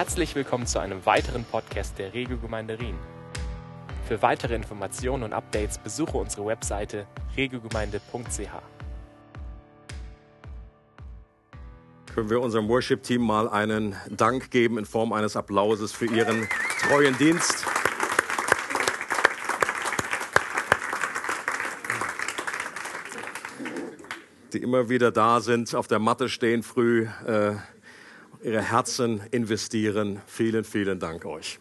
Herzlich willkommen zu einem weiteren Podcast der Regiogemeinde Rien. Für weitere Informationen und Updates besuche unsere Webseite regiogemeinde.ch. Können wir unserem Worship-Team mal einen Dank geben in Form eines Applauses für ihren treuen Dienst? Die immer wieder da sind, auf der Matte stehen früh, äh, ihre Herzen investieren. Vielen, vielen Dank euch.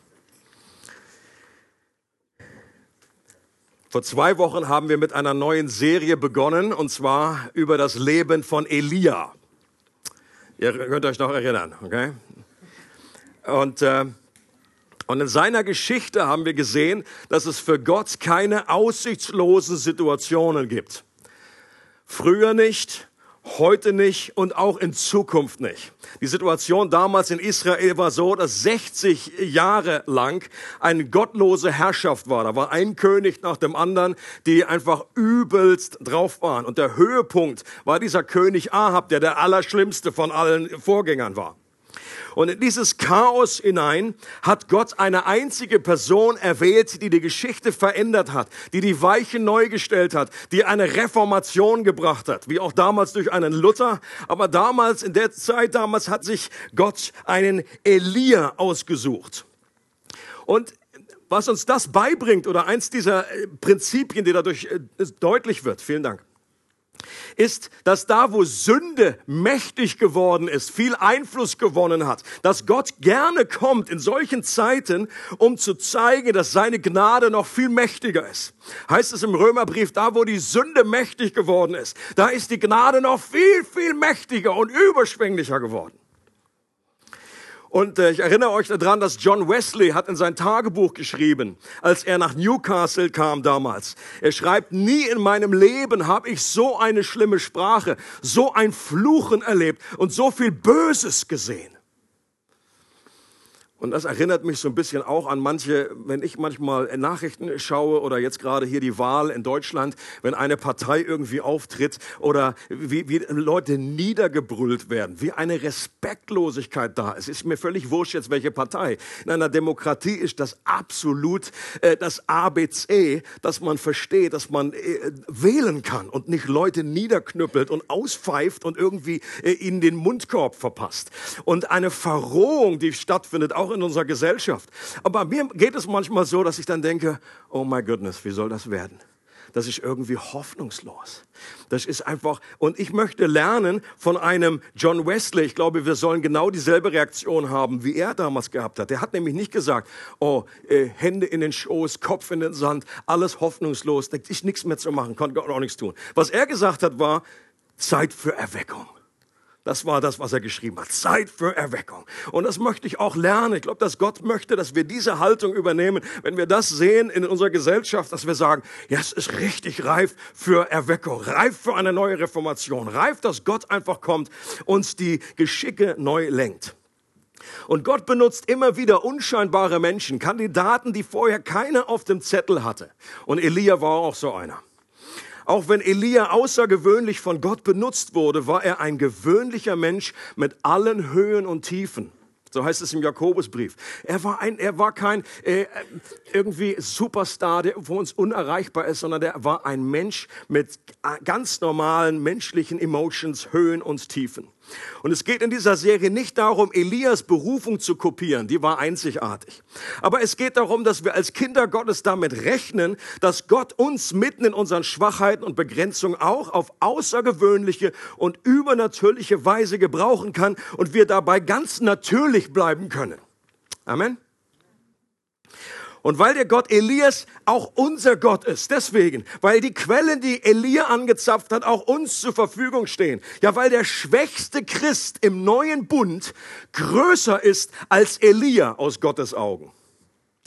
Vor zwei Wochen haben wir mit einer neuen Serie begonnen, und zwar über das Leben von Elia. Ihr könnt euch noch erinnern, okay? Und, äh, und in seiner Geschichte haben wir gesehen, dass es für Gott keine aussichtslosen Situationen gibt. Früher nicht, heute nicht und auch in Zukunft nicht. Die Situation damals in Israel war so, dass 60 Jahre lang eine gottlose Herrschaft war. Da war ein König nach dem anderen, die einfach übelst drauf waren. Und der Höhepunkt war dieser König Ahab, der der allerschlimmste von allen Vorgängern war. Und in dieses Chaos hinein hat Gott eine einzige Person erwählt, die die Geschichte verändert hat, die die Weichen neu gestellt hat, die eine Reformation gebracht hat, wie auch damals durch einen Luther. Aber damals, in der Zeit damals, hat sich Gott einen Elia ausgesucht. Und was uns das beibringt oder eins dieser äh, Prinzipien, die dadurch äh, deutlich wird, vielen Dank, ist, dass da, wo Sünde mächtig geworden ist, viel Einfluss gewonnen hat, dass Gott gerne kommt in solchen Zeiten, um zu zeigen, dass seine Gnade noch viel mächtiger ist. Heißt es im Römerbrief, da, wo die Sünde mächtig geworden ist, da ist die Gnade noch viel, viel mächtiger und überschwänglicher geworden. Und äh, ich erinnere euch daran, dass John Wesley hat in sein Tagebuch geschrieben, als er nach Newcastle kam damals. Er schreibt, nie in meinem Leben habe ich so eine schlimme Sprache, so ein Fluchen erlebt und so viel Böses gesehen. Und das erinnert mich so ein bisschen auch an manche, wenn ich manchmal Nachrichten schaue oder jetzt gerade hier die Wahl in Deutschland, wenn eine Partei irgendwie auftritt oder wie, wie Leute niedergebrüllt werden, wie eine Respektlosigkeit da ist. Ist mir völlig wurscht jetzt welche Partei. In einer Demokratie ist das absolut äh, das ABC, dass man versteht, dass man äh, wählen kann und nicht Leute niederknüppelt und auspfeift und irgendwie äh, ihnen den Mundkorb verpasst. Und eine Verrohung, die stattfindet, auch auch in unserer Gesellschaft. Aber mir geht es manchmal so, dass ich dann denke, oh my goodness, wie soll das werden? Das ist irgendwie hoffnungslos. Das ist einfach, und ich möchte lernen von einem John Wesley. Ich glaube, wir sollen genau dieselbe Reaktion haben, wie er damals gehabt hat. Der hat nämlich nicht gesagt, oh, äh, Hände in den Schoß, Kopf in den Sand, alles hoffnungslos, da ist nichts mehr zu machen, konnte auch nichts tun. Was er gesagt hat, war Zeit für Erweckung. Das war das, was er geschrieben hat. Zeit für Erweckung. Und das möchte ich auch lernen. Ich glaube, dass Gott möchte, dass wir diese Haltung übernehmen. Wenn wir das sehen in unserer Gesellschaft, dass wir sagen, ja, es ist richtig reif für Erweckung, reif für eine neue Reformation, reif, dass Gott einfach kommt, uns die Geschicke neu lenkt. Und Gott benutzt immer wieder unscheinbare Menschen, Kandidaten, die vorher keiner auf dem Zettel hatte. Und Elia war auch so einer. Auch wenn Elia außergewöhnlich von Gott benutzt wurde, war er ein gewöhnlicher Mensch mit allen Höhen und Tiefen. So heißt es im Jakobusbrief. Er war ein, er war kein äh, irgendwie Superstar, der für uns unerreichbar ist, sondern der war ein Mensch mit ganz normalen menschlichen Emotions, Höhen und Tiefen. Und es geht in dieser Serie nicht darum, Elias Berufung zu kopieren, die war einzigartig. Aber es geht darum, dass wir als Kinder Gottes damit rechnen, dass Gott uns mitten in unseren Schwachheiten und Begrenzungen auch auf außergewöhnliche und übernatürliche Weise gebrauchen kann und wir dabei ganz natürlich bleiben können. Amen. Und weil der Gott Elias auch unser Gott ist, deswegen, weil die Quellen, die Elia angezapft hat, auch uns zur Verfügung stehen. Ja, weil der schwächste Christ im neuen Bund größer ist als Elia aus Gottes Augen.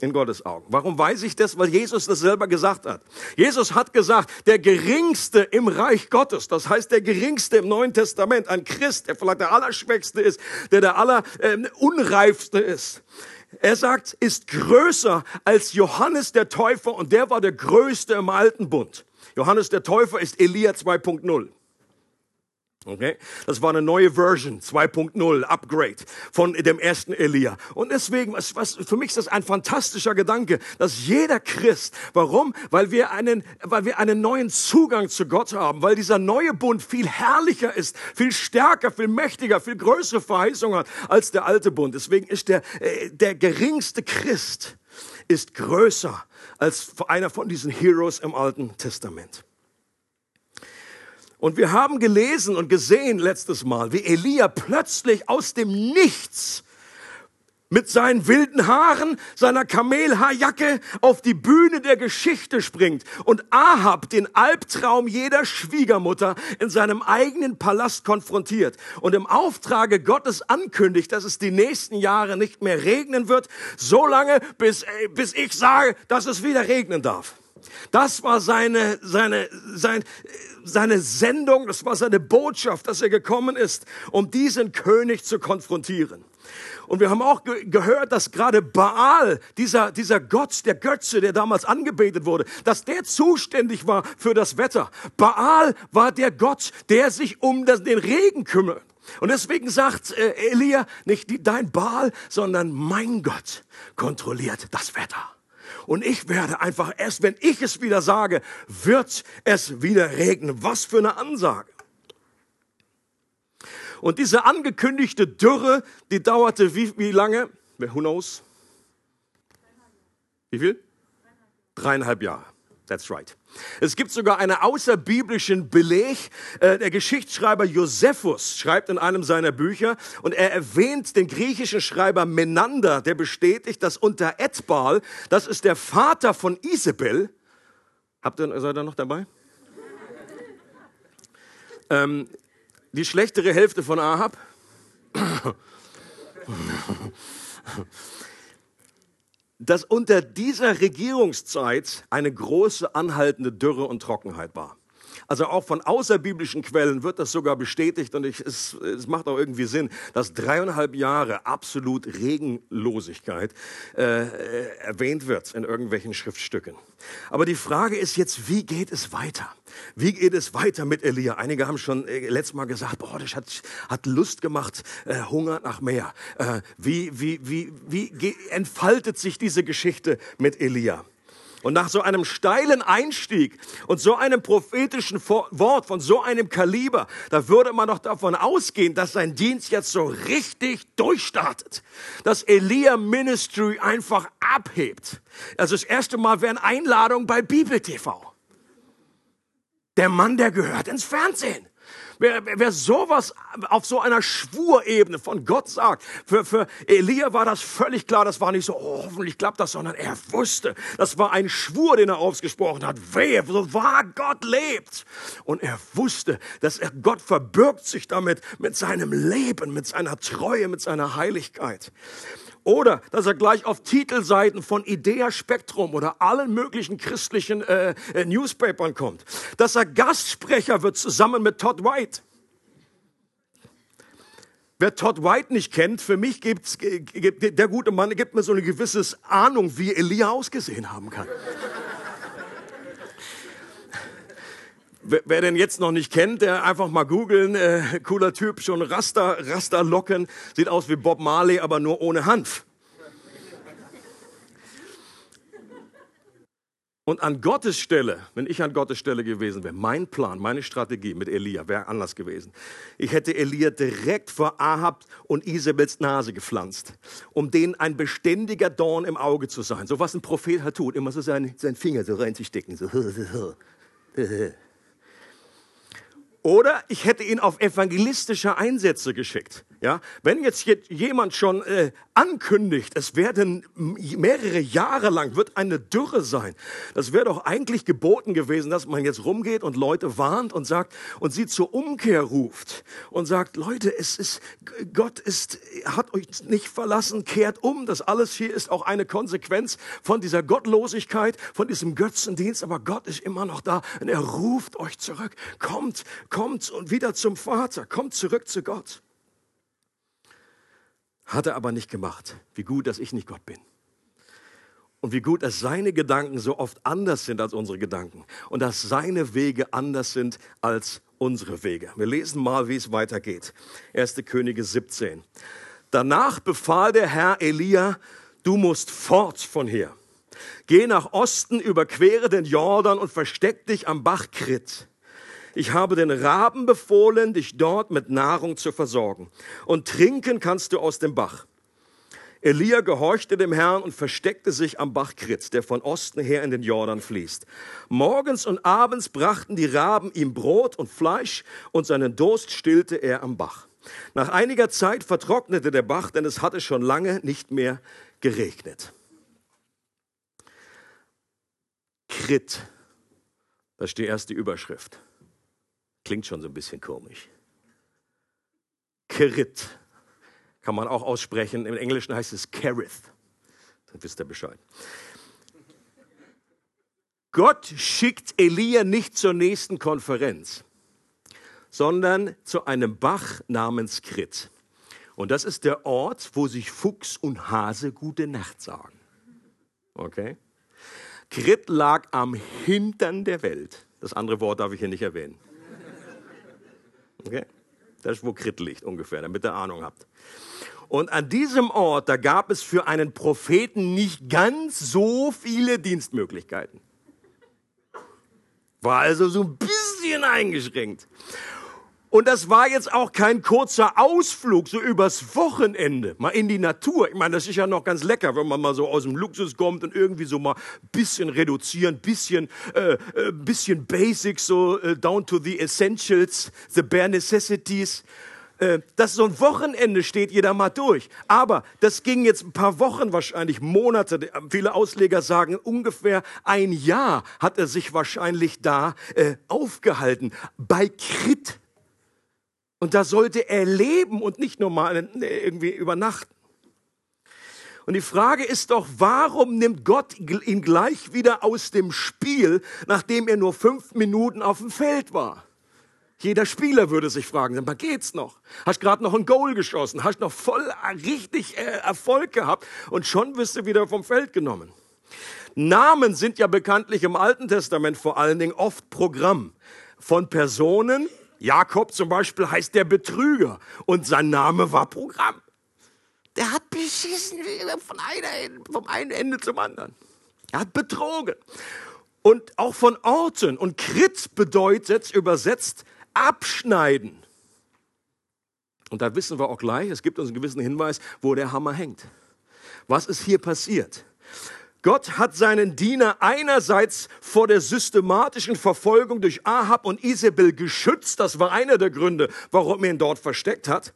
In Gottes Augen. Warum weiß ich das? Weil Jesus das selber gesagt hat. Jesus hat gesagt, der Geringste im Reich Gottes, das heißt der Geringste im Neuen Testament, ein Christ, der vielleicht der Allerschwächste ist, der der Allerunreifste äh, ist, er sagt, ist größer als Johannes der Täufer und der war der größte im alten Bund. Johannes der Täufer ist Elia 2.0. Okay? Das war eine neue Version, 2.0, Upgrade von dem ersten Elia. Und deswegen, was, was, für mich ist das ein fantastischer Gedanke, dass jeder Christ, warum? Weil wir einen, weil wir einen neuen Zugang zu Gott haben, weil dieser neue Bund viel herrlicher ist, viel stärker, viel mächtiger, viel größere Verheißungen hat als der alte Bund. Deswegen ist der, äh, der geringste Christ ist größer als einer von diesen Heroes im Alten Testament. Und wir haben gelesen und gesehen letztes Mal, wie Elia plötzlich aus dem Nichts mit seinen wilden Haaren, seiner Kamelhaarjacke auf die Bühne der Geschichte springt und Ahab den Albtraum jeder Schwiegermutter in seinem eigenen Palast konfrontiert und im Auftrage Gottes ankündigt, dass es die nächsten Jahre nicht mehr regnen wird, so lange bis, äh, bis ich sage, dass es wieder regnen darf. Das war seine, seine, sein, seine Sendung, das war seine Botschaft, dass er gekommen ist, um diesen König zu konfrontieren. Und wir haben auch ge gehört, dass gerade Baal, dieser, dieser Gott, der Götze, der damals angebetet wurde, dass der zuständig war für das Wetter. Baal war der Gott, der sich um das, den Regen kümmert. Und deswegen sagt äh, Elia, nicht die, dein Baal, sondern mein Gott kontrolliert das Wetter. Und ich werde einfach erst, wenn ich es wieder sage, wird es wieder regnen. Was für eine Ansage. Und diese angekündigte Dürre, die dauerte wie, wie lange? Who knows? Wie viel? Dreieinhalb Jahre. That's right. Es gibt sogar einen außerbiblischen Beleg. Äh, der Geschichtsschreiber Josephus schreibt in einem seiner Bücher und er erwähnt den griechischen Schreiber Menander, der bestätigt, dass unter Edbal, das ist der Vater von Isabel, habt ihr, seid ihr noch dabei? ähm, die schlechtere Hälfte von Ahab. Dass unter dieser Regierungszeit eine große anhaltende Dürre und Trockenheit war. Also auch von außerbiblischen Quellen wird das sogar bestätigt und ich, es, es macht auch irgendwie Sinn, dass dreieinhalb Jahre absolut Regenlosigkeit äh, erwähnt wird in irgendwelchen Schriftstücken. Aber die Frage ist jetzt, wie geht es weiter? Wie geht es weiter mit Elia? Einige haben schon äh, letztes Mal gesagt, boah, das hat, hat Lust gemacht, äh, Hunger nach mehr. Äh, wie, wie, wie, wie entfaltet sich diese Geschichte mit Elia? Und nach so einem steilen Einstieg und so einem prophetischen Wort von so einem Kaliber, da würde man doch davon ausgehen, dass sein Dienst jetzt so richtig durchstartet. Dass Elia Ministry einfach abhebt. Also das erste Mal wären Einladungen bei Bibel TV. Der Mann, der gehört ins Fernsehen. Wer, wer sowas auf so einer Schwurebene von Gott sagt, für, für Elia war das völlig klar, das war nicht so, oh, hoffentlich klappt das, sondern er wusste, das war ein Schwur, den er ausgesprochen hat. Wehe, so wahr Gott lebt. Und er wusste, dass er, Gott verbirgt sich damit mit seinem Leben, mit seiner Treue, mit seiner Heiligkeit. Oder dass er gleich auf Titelseiten von Idea Spektrum oder allen möglichen christlichen äh, äh, Newspapern kommt. Dass er Gastsprecher wird zusammen mit Todd White. Wer Todd White nicht kennt, für mich gibt's, gibt der gute Mann gibt mir so eine gewisse Ahnung, wie Elia ausgesehen haben kann. Wer den jetzt noch nicht kennt, der einfach mal googeln. Äh, cooler Typ, schon Raster, Rasterlocken, sieht aus wie Bob Marley, aber nur ohne Hanf. Und an Gottes Stelle, wenn ich an Gottes Stelle gewesen wäre, mein Plan, meine Strategie mit Elia wäre anders gewesen. Ich hätte Elia direkt vor Ahab und Isabels Nase gepflanzt, um denen ein beständiger Dorn im Auge zu sein. So was ein Prophet halt tut, immer so seinen, seinen Finger so reinzustecken. So. Oder ich hätte ihn auf evangelistische Einsätze geschickt. Ja, wenn jetzt jemand schon äh, ankündigt, es werden mehrere Jahre lang wird eine Dürre sein, das wäre doch eigentlich geboten gewesen, dass man jetzt rumgeht und Leute warnt und sagt und sie zur Umkehr ruft und sagt, Leute, es ist Gott ist hat euch nicht verlassen, kehrt um. Das alles hier ist auch eine Konsequenz von dieser Gottlosigkeit, von diesem Götzendienst, aber Gott ist immer noch da und er ruft euch zurück. Kommt, kommt und wieder zum Vater, kommt zurück zu Gott. Hat er aber nicht gemacht. Wie gut, dass ich nicht Gott bin. Und wie gut, dass seine Gedanken so oft anders sind als unsere Gedanken. Und dass seine Wege anders sind als unsere Wege. Wir lesen mal, wie es weitergeht. 1. Könige 17. Danach befahl der Herr Elia, du musst fort von hier. Geh nach Osten, überquere den Jordan und versteck dich am Bach Krit. Ich habe den Raben befohlen, dich dort mit Nahrung zu versorgen. Und trinken kannst du aus dem Bach. Elia gehorchte dem Herrn und versteckte sich am Bach Krit, der von Osten her in den Jordan fließt. Morgens und abends brachten die Raben ihm Brot und Fleisch und seinen Durst stillte er am Bach. Nach einiger Zeit vertrocknete der Bach, denn es hatte schon lange nicht mehr geregnet. Krit, das ist die erste Überschrift. Klingt schon so ein bisschen komisch. Krit kann man auch aussprechen. Im Englischen heißt es Kerith. Dann wisst ihr Bescheid. Gott schickt Elia nicht zur nächsten Konferenz, sondern zu einem Bach namens Krit. Und das ist der Ort, wo sich Fuchs und Hase gute Nacht sagen. Okay? Krit lag am Hintern der Welt. Das andere Wort darf ich hier nicht erwähnen. Okay? Das ist, wo Krit liegt ungefähr, damit ihr Ahnung habt. Und an diesem Ort, da gab es für einen Propheten nicht ganz so viele Dienstmöglichkeiten. War also so ein bisschen eingeschränkt. Und das war jetzt auch kein kurzer Ausflug, so übers Wochenende, mal in die Natur. Ich meine, das ist ja noch ganz lecker, wenn man mal so aus dem Luxus kommt und irgendwie so mal bisschen reduzieren, bisschen, äh, äh, bisschen Basics, so äh, down to the essentials, the bare necessities. Äh, das so ein Wochenende steht jeder mal durch. Aber das ging jetzt ein paar Wochen wahrscheinlich, Monate. Viele Ausleger sagen, ungefähr ein Jahr hat er sich wahrscheinlich da äh, aufgehalten. Bei Krit und da sollte er leben und nicht nur mal irgendwie übernachten. Und die Frage ist doch, warum nimmt Gott ihn gleich wieder aus dem Spiel, nachdem er nur fünf Minuten auf dem Feld war? Jeder Spieler würde sich fragen, sag mal, geht's noch? Hast gerade noch ein Goal geschossen, hast noch voll richtig äh, Erfolg gehabt und schon wirst du wieder vom Feld genommen. Namen sind ja bekanntlich im Alten Testament vor allen Dingen oft Programm von Personen, Jakob zum Beispiel heißt der Betrüger und sein Name war Programm. Der hat beschissen von einer, vom einen Ende zum anderen. Er hat betrogen. Und auch von Orten. Und Krit bedeutet übersetzt abschneiden. Und da wissen wir auch gleich, es gibt uns einen gewissen Hinweis, wo der Hammer hängt. Was ist hier passiert? Gott hat seinen Diener einerseits vor der systematischen Verfolgung durch Ahab und Isabel geschützt. Das war einer der Gründe, warum er ihn dort versteckt hat.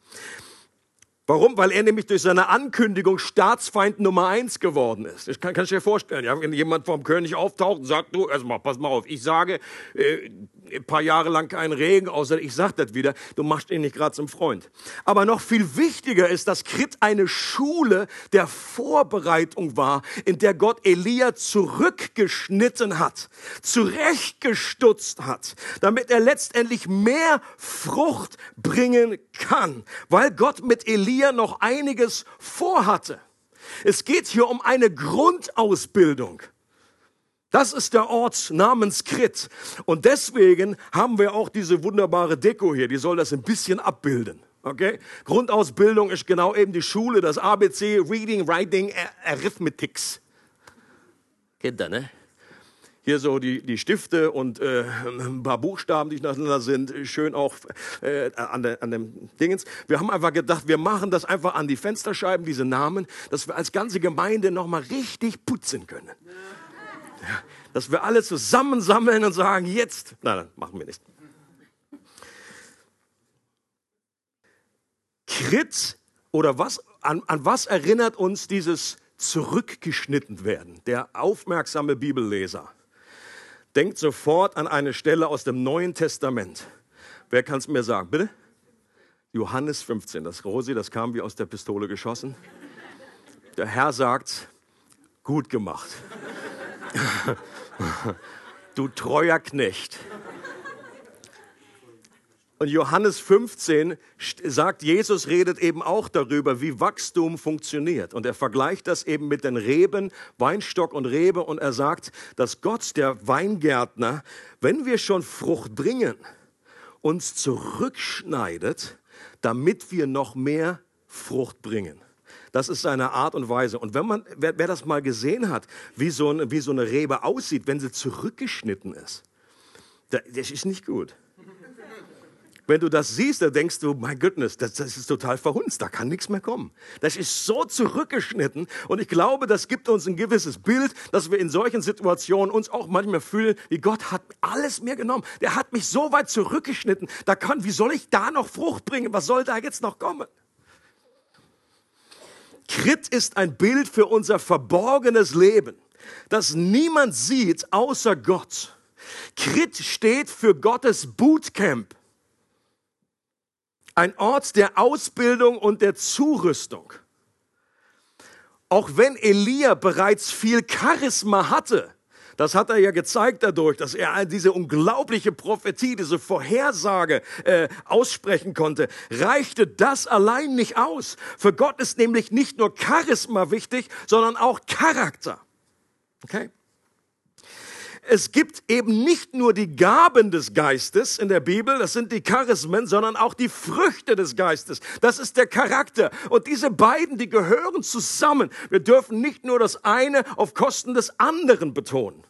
Warum? Weil er nämlich durch seine Ankündigung Staatsfeind Nummer eins geworden ist. Das kann, kannst dir vorstellen. Ja, wenn jemand vom König auftaucht und sagt, du, erstmal, pass mal auf, ich sage, äh, ein paar Jahre lang keinen Regen, außer ich sag das wieder, du machst ihn nicht gerade zum Freund. Aber noch viel wichtiger ist, dass Krit eine Schule der Vorbereitung war, in der Gott Elia zurückgeschnitten hat, zurechtgestutzt hat, damit er letztendlich mehr Frucht bringen kann, weil Gott mit Elia Elia noch einiges vorhatte. Es geht hier um eine Grundausbildung. Das ist der Ort namens Krit. Und deswegen haben wir auch diese wunderbare Deko hier. Die soll das ein bisschen abbilden. Okay? Grundausbildung ist genau eben die Schule, das ABC, Reading, Writing, Arithmetics. Ihr, ne? Hier so die, die Stifte und äh, ein paar Buchstaben, die nacheinander sind, schön auch äh, an, der, an dem Dingens. Wir haben einfach gedacht, wir machen das einfach an die Fensterscheiben, diese Namen, dass wir als ganze Gemeinde nochmal richtig putzen können. Ja, dass wir alle zusammensammeln und sagen, jetzt, nein, nein, machen wir nicht. Krit oder was, an, an was erinnert uns dieses zurückgeschnitten werden? Der aufmerksame Bibelleser denkt sofort an eine Stelle aus dem Neuen Testament. Wer kann es mir sagen? Bitte? Johannes 15. Das Rosi, das kam wie aus der Pistole geschossen. Der Herr sagt, gut gemacht. du treuer Knecht. Und Johannes 15 sagt, Jesus redet eben auch darüber, wie Wachstum funktioniert. Und er vergleicht das eben mit den Reben, Weinstock und Rebe. Und er sagt, dass Gott, der Weingärtner, wenn wir schon Frucht bringen uns zurückschneidet, damit wir noch mehr Frucht bringen. Das ist seine Art und Weise. Und wenn man, wer, wer das mal gesehen hat, wie so, eine, wie so eine Rebe aussieht, wenn sie zurückgeschnitten ist, das ist nicht gut. Wenn du das siehst, dann denkst du, mein Goodness, das, das, ist total verhunzt, da kann nichts mehr kommen. Das ist so zurückgeschnitten und ich glaube, das gibt uns ein gewisses Bild, dass wir in solchen Situationen uns auch manchmal fühlen, wie Gott hat alles mir genommen. Der hat mich so weit zurückgeschnitten, da kann, wie soll ich da noch Frucht bringen? Was soll da jetzt noch kommen? Krit ist ein Bild für unser verborgenes Leben, das niemand sieht außer Gott. Krit steht für Gottes Bootcamp. Ein Ort der Ausbildung und der Zurüstung. Auch wenn Elia bereits viel Charisma hatte, das hat er ja gezeigt dadurch, dass er diese unglaubliche Prophetie, diese Vorhersage äh, aussprechen konnte, reichte das allein nicht aus. Für Gott ist nämlich nicht nur Charisma wichtig, sondern auch Charakter. Okay? Es gibt eben nicht nur die Gaben des Geistes in der Bibel, das sind die Charismen, sondern auch die Früchte des Geistes. Das ist der Charakter. Und diese beiden, die gehören zusammen. Wir dürfen nicht nur das eine auf Kosten des anderen betonen.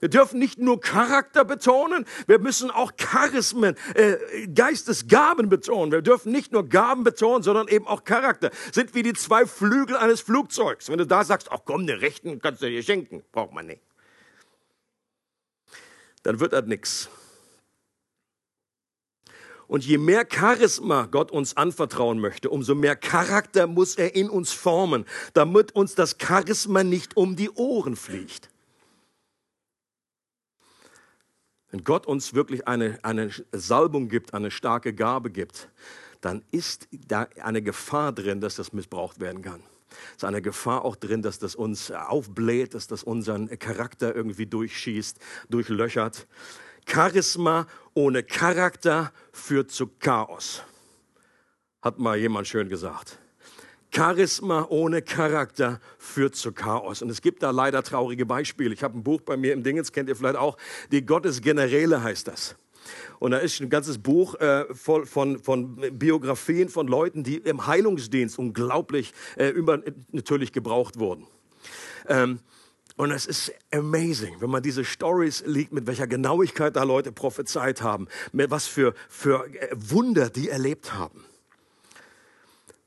Wir dürfen nicht nur Charakter betonen, wir müssen auch Charismen, äh, Geistesgaben betonen. Wir dürfen nicht nur Gaben betonen, sondern eben auch Charakter. Sind wie die zwei Flügel eines Flugzeugs. Wenn du da sagst, ach komm, den rechten kannst du dir schenken, braucht man nicht dann wird das nichts. Und je mehr Charisma Gott uns anvertrauen möchte, umso mehr Charakter muss er in uns formen, damit uns das Charisma nicht um die Ohren fliegt. Wenn Gott uns wirklich eine, eine Salbung gibt, eine starke Gabe gibt, dann ist da eine Gefahr drin, dass das missbraucht werden kann. Ist eine Gefahr auch drin, dass das uns aufbläht, dass das unseren Charakter irgendwie durchschießt, durchlöchert. Charisma ohne Charakter führt zu Chaos. Hat mal jemand schön gesagt. Charisma ohne Charakter führt zu Chaos. Und es gibt da leider traurige Beispiele. Ich habe ein Buch bei mir im Dingens, kennt ihr vielleicht auch. Die Gottesgeneräle heißt das. Und da ist ein ganzes Buch äh, voll von, von Biografien von Leuten, die im Heilungsdienst unglaublich äh, über, natürlich gebraucht wurden. Ähm, und es ist amazing, wenn man diese Stories liest, mit welcher Genauigkeit da Leute prophezeit haben, mit was für, für äh, Wunder die erlebt haben.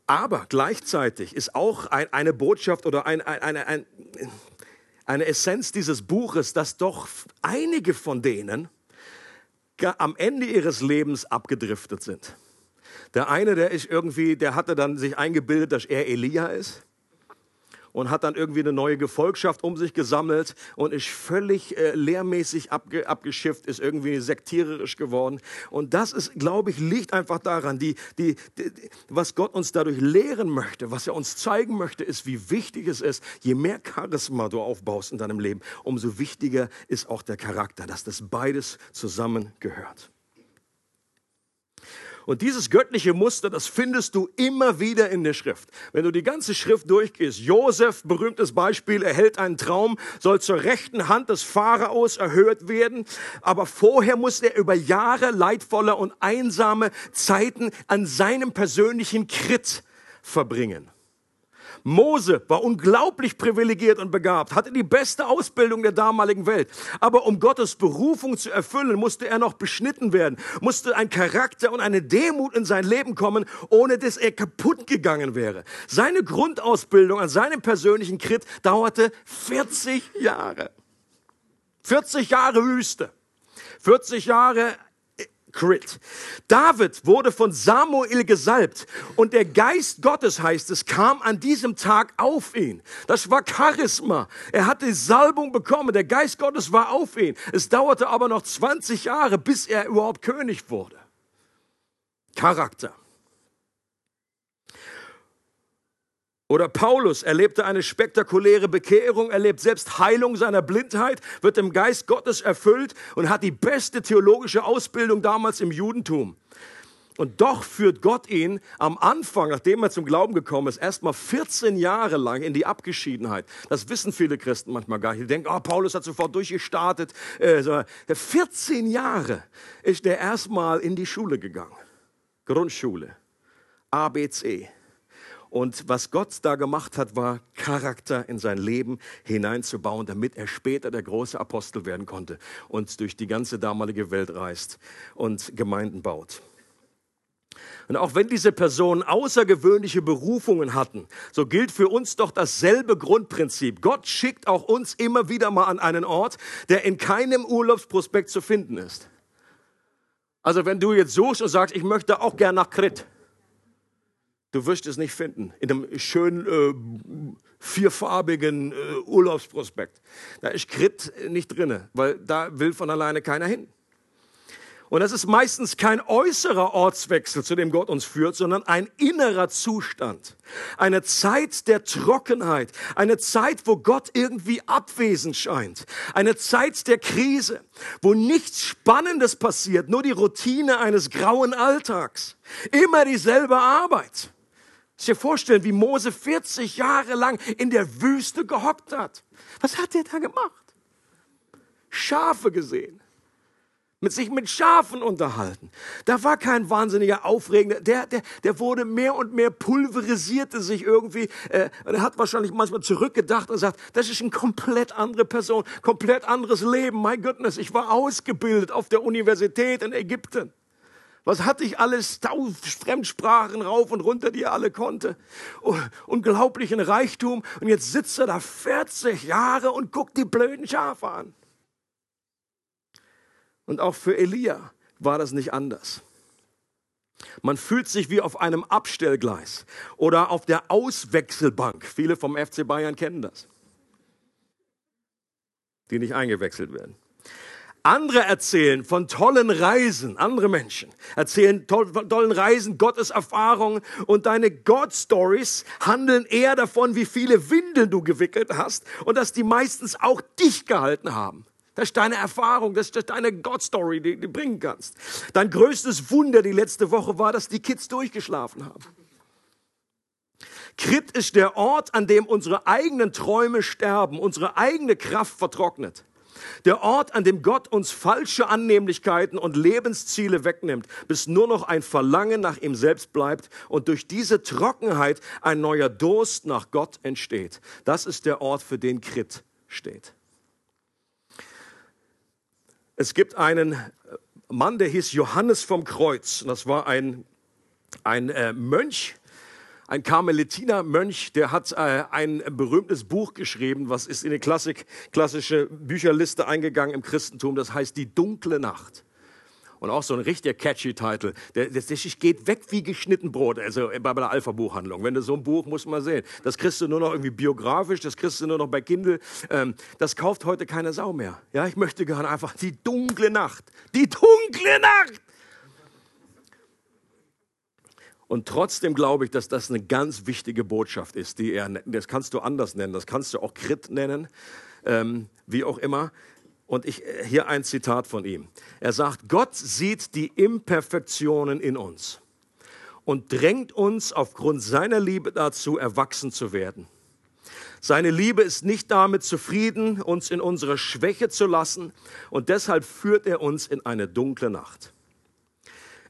Aber gleichzeitig ist auch ein, eine Botschaft oder ein, ein, eine Essenz dieses Buches, dass doch einige von denen am Ende ihres Lebens abgedriftet sind. Der eine, der ist irgendwie, der hatte dann sich eingebildet, dass er Elia ist und hat dann irgendwie eine neue Gefolgschaft um sich gesammelt und ist völlig äh, lehrmäßig abge, abgeschifft, ist irgendwie sektiererisch geworden. Und das ist, glaube ich, liegt einfach daran, die, die, die, was Gott uns dadurch lehren möchte, was er uns zeigen möchte, ist, wie wichtig es ist, je mehr Charisma du aufbaust in deinem Leben, umso wichtiger ist auch der Charakter, dass das beides zusammengehört. Und dieses göttliche Muster, das findest du immer wieder in der Schrift. Wenn du die ganze Schrift durchgehst, Josef, berühmtes Beispiel, erhält einen Traum, soll zur rechten Hand des Pharaos erhöht werden, aber vorher muss er über Jahre leidvolle und einsame Zeiten an seinem persönlichen Krit verbringen. Mose war unglaublich privilegiert und begabt, hatte die beste Ausbildung der damaligen Welt. Aber um Gottes Berufung zu erfüllen, musste er noch beschnitten werden, musste ein Charakter und eine Demut in sein Leben kommen, ohne dass er kaputt gegangen wäre. Seine Grundausbildung an seinem persönlichen Krit dauerte 40 Jahre. 40 Jahre Wüste. 40 Jahre Crit. David wurde von Samuel gesalbt und der Geist Gottes, heißt es, kam an diesem Tag auf ihn. Das war Charisma. Er hatte Salbung bekommen. Der Geist Gottes war auf ihn. Es dauerte aber noch 20 Jahre, bis er überhaupt König wurde. Charakter. Oder Paulus erlebte eine spektakuläre Bekehrung, erlebt selbst Heilung seiner Blindheit, wird im Geist Gottes erfüllt und hat die beste theologische Ausbildung damals im Judentum. Und doch führt Gott ihn am Anfang, nachdem er zum Glauben gekommen ist, erstmal 14 Jahre lang in die Abgeschiedenheit. Das wissen viele Christen manchmal gar nicht. Die denken, oh, Paulus hat sofort durchgestartet. Äh, 14 Jahre ist er erstmal in die Schule gegangen. Grundschule. ABC. Und was Gott da gemacht hat, war Charakter in sein Leben hineinzubauen, damit er später der große Apostel werden konnte und durch die ganze damalige Welt reist und Gemeinden baut. Und auch wenn diese Personen außergewöhnliche Berufungen hatten, so gilt für uns doch dasselbe Grundprinzip. Gott schickt auch uns immer wieder mal an einen Ort, der in keinem Urlaubsprospekt zu finden ist. Also wenn du jetzt suchst und sagst, ich möchte auch gern nach Krit, Du wirst es nicht finden in einem schönen äh, vierfarbigen äh, Urlaubsprospekt. Da ist Krit nicht drinne, weil da will von alleine keiner hin. Und das ist meistens kein äußerer Ortswechsel, zu dem Gott uns führt, sondern ein innerer Zustand. Eine Zeit der Trockenheit. Eine Zeit, wo Gott irgendwie abwesend scheint. Eine Zeit der Krise, wo nichts Spannendes passiert, nur die Routine eines grauen Alltags. Immer dieselbe Arbeit. Sich vorstellen, wie Mose 40 Jahre lang in der Wüste gehockt hat. Was hat er da gemacht? Schafe gesehen. Mit sich mit Schafen unterhalten. Da war kein wahnsinniger Aufregender. Der, der, der wurde mehr und mehr pulverisierte sich irgendwie. Äh, er hat wahrscheinlich manchmal zurückgedacht und sagt, das ist eine komplett andere Person, komplett anderes Leben. My goodness, ich war ausgebildet auf der Universität in Ägypten. Was hatte ich alles? Tausend Fremdsprachen rauf und runter, die er alle konnte. Unglaublichen Reichtum. Und jetzt sitzt er da 40 Jahre und guckt die blöden Schafe an. Und auch für Elia war das nicht anders. Man fühlt sich wie auf einem Abstellgleis oder auf der Auswechselbank. Viele vom FC Bayern kennen das. Die nicht eingewechselt werden. Andere erzählen von tollen Reisen, andere Menschen erzählen von tollen Reisen, Gottes Erfahrungen und deine God Stories handeln eher davon, wie viele Windeln du gewickelt hast und dass die meistens auch dich gehalten haben. Das ist deine Erfahrung, das ist deine God Story, die du bringen kannst. Dein größtes Wunder die letzte Woche war, dass die Kids durchgeschlafen haben. Krit ist der Ort, an dem unsere eigenen Träume sterben, unsere eigene Kraft vertrocknet. Der Ort, an dem Gott uns falsche Annehmlichkeiten und Lebensziele wegnimmt, bis nur noch ein Verlangen nach ihm selbst bleibt und durch diese Trockenheit ein neuer Durst nach Gott entsteht. Das ist der Ort, für den Krit steht. Es gibt einen Mann, der hieß Johannes vom Kreuz. Das war ein, ein äh, Mönch, ein Karmelitiner-Mönch, der hat äh, ein berühmtes Buch geschrieben, was ist in die Klassik, klassische Bücherliste eingegangen im Christentum, das heißt Die dunkle Nacht. Und auch so ein richtiger catchy Titel. Der, der, der geht weg wie geschnitten Brot, also bei der Alpha-Buchhandlung. Wenn du so ein Buch, muss man sehen. Das kriegst du nur noch irgendwie biografisch, das kriegst du nur noch bei Kindle. Ähm, das kauft heute keine Sau mehr. Ja, ich möchte gerne einfach die dunkle Nacht. Die dunkle Nacht! Und trotzdem glaube ich, dass das eine ganz wichtige Botschaft ist, die er, das kannst du anders nennen, das kannst du auch Krit nennen, ähm, wie auch immer. Und ich, äh, hier ein Zitat von ihm. Er sagt, Gott sieht die Imperfektionen in uns und drängt uns aufgrund seiner Liebe dazu, erwachsen zu werden. Seine Liebe ist nicht damit zufrieden, uns in unserer Schwäche zu lassen und deshalb führt er uns in eine dunkle Nacht.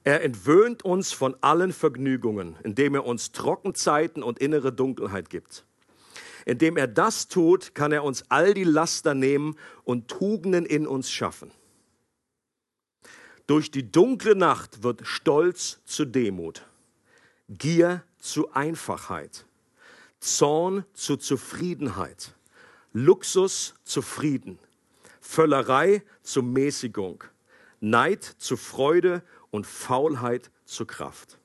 Er entwöhnt uns von allen Vergnügungen, indem er uns Trockenzeiten und innere Dunkelheit gibt. Indem er das tut, kann er uns all die Laster nehmen und Tugenden in uns schaffen. Durch die dunkle Nacht wird Stolz zu Demut, Gier zu Einfachheit, Zorn zu Zufriedenheit, Luxus zu Frieden, Völlerei zu Mäßigung, Neid zu Freude und Faulheit zur Kraft.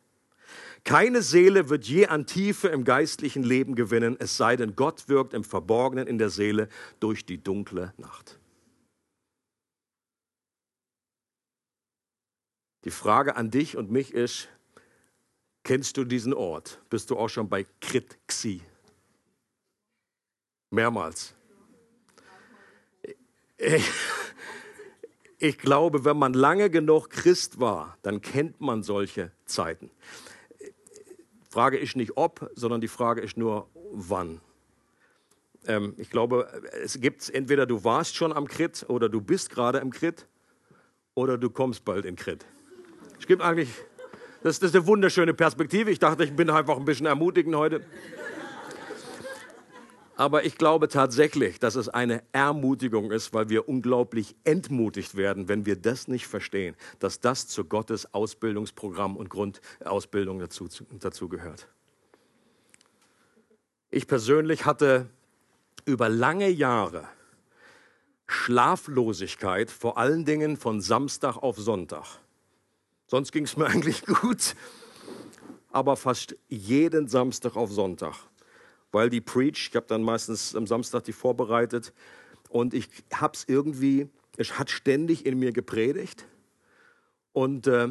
Keine Seele wird je an Tiefe im geistlichen Leben gewinnen, es sei denn, Gott wirkt im Verborgenen in der Seele durch die dunkle Nacht. Die Frage an dich und mich ist, kennst du diesen Ort? Bist du auch schon bei Krit Xi? Mehrmals. ich glaube, wenn man lange genug Christ war, dann kennt man solche Zeiten. Frage ist nicht ob, sondern die Frage ist nur wann. Ähm, ich glaube, es gibt entweder du warst schon am Krit oder du bist gerade im Krit oder du kommst bald in Krit. Es gibt eigentlich, das, das ist eine wunderschöne Perspektive. Ich dachte, ich bin einfach ein bisschen ermutigend heute. Aber ich glaube tatsächlich, dass es eine Ermutigung ist, weil wir unglaublich entmutigt werden, wenn wir das nicht verstehen, dass das zu Gottes Ausbildungsprogramm und Grundausbildung dazu, dazu gehört. Ich persönlich hatte über lange Jahre Schlaflosigkeit, vor allen Dingen von Samstag auf Sonntag. Sonst ging es mir eigentlich gut, aber fast jeden Samstag auf Sonntag weil die Preach, ich habe dann meistens am Samstag die vorbereitet. Und ich habe es irgendwie, es hat ständig in mir gepredigt. Und äh,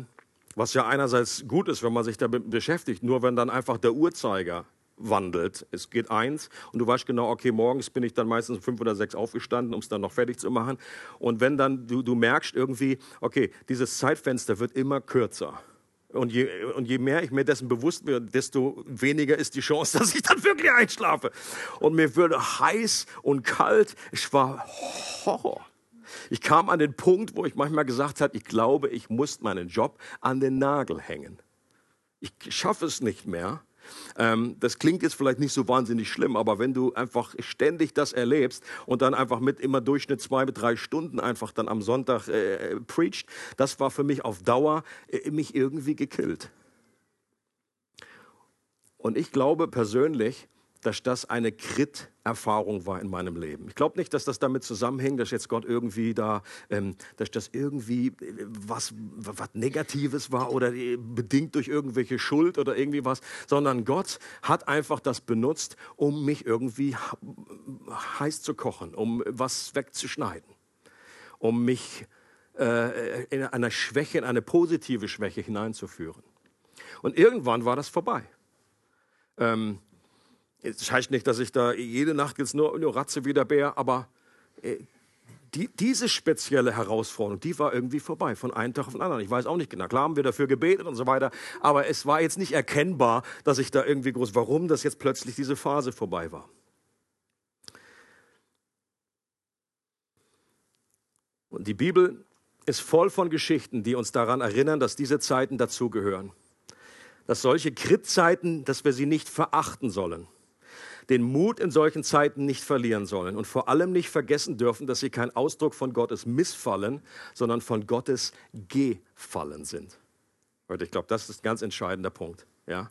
was ja einerseits gut ist, wenn man sich damit beschäftigt, nur wenn dann einfach der Uhrzeiger wandelt. Es geht eins und du weißt genau, okay, morgens bin ich dann meistens um fünf oder sechs aufgestanden, um es dann noch fertig zu machen. Und wenn dann du, du merkst irgendwie, okay, dieses Zeitfenster wird immer kürzer und je, und je mehr ich mir dessen bewusst werde, desto weniger ist die Chance, dass ich dann wirklich einschlafe. Und mir würde heiß und kalt. Es war Horror. Ich kam an den Punkt, wo ich manchmal gesagt habe, ich glaube, ich muss meinen Job an den Nagel hängen. Ich schaffe es nicht mehr. Ähm, das klingt jetzt vielleicht nicht so wahnsinnig schlimm, aber wenn du einfach ständig das erlebst und dann einfach mit immer Durchschnitt zwei bis drei Stunden einfach dann am Sonntag äh, preacht, das war für mich auf Dauer äh, mich irgendwie gekillt. Und ich glaube persönlich, dass das eine Krit-Erfahrung war in meinem Leben. Ich glaube nicht, dass das damit zusammenhängt, dass jetzt Gott irgendwie da, ähm, dass das irgendwie äh, was, was Negatives war oder äh, bedingt durch irgendwelche Schuld oder irgendwie was, sondern Gott hat einfach das benutzt, um mich irgendwie heiß zu kochen, um was wegzuschneiden, um mich äh, in einer Schwäche, in eine positive Schwäche hineinzuführen. Und irgendwann war das vorbei. Ähm, das heißt nicht, dass ich da jede Nacht jetzt nur, nur ratze wie der Bär, aber äh, die, diese spezielle Herausforderung, die war irgendwie vorbei, von einem Tag auf den anderen. Ich weiß auch nicht genau. Klar haben wir dafür gebetet und so weiter, aber es war jetzt nicht erkennbar, dass ich da irgendwie groß, warum das jetzt plötzlich diese Phase vorbei war. Und die Bibel ist voll von Geschichten, die uns daran erinnern, dass diese Zeiten dazugehören. Dass solche Kritzeiten, dass wir sie nicht verachten sollen den Mut in solchen Zeiten nicht verlieren sollen und vor allem nicht vergessen dürfen, dass sie kein Ausdruck von Gottes Missfallen, sondern von Gottes Gefallen sind. Leute, ich glaube, das ist ein ganz entscheidender Punkt. Ja?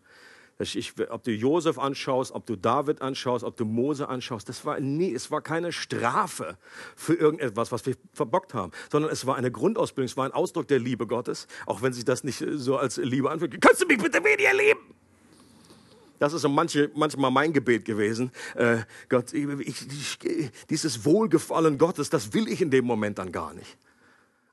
Ich, ob du Josef anschaust, ob du David anschaust, ob du Mose anschaust, das war nie, es war keine Strafe für irgendetwas, was wir verbockt haben, sondern es war eine Grundausbildung, es war ein Ausdruck der Liebe Gottes, auch wenn sich das nicht so als Liebe anfühlt. Kannst du mich bitte weniger lieben? Das ist so manche, manchmal mein Gebet gewesen. Äh, Gott, ich, ich, dieses Wohlgefallen Gottes, das will ich in dem Moment dann gar nicht.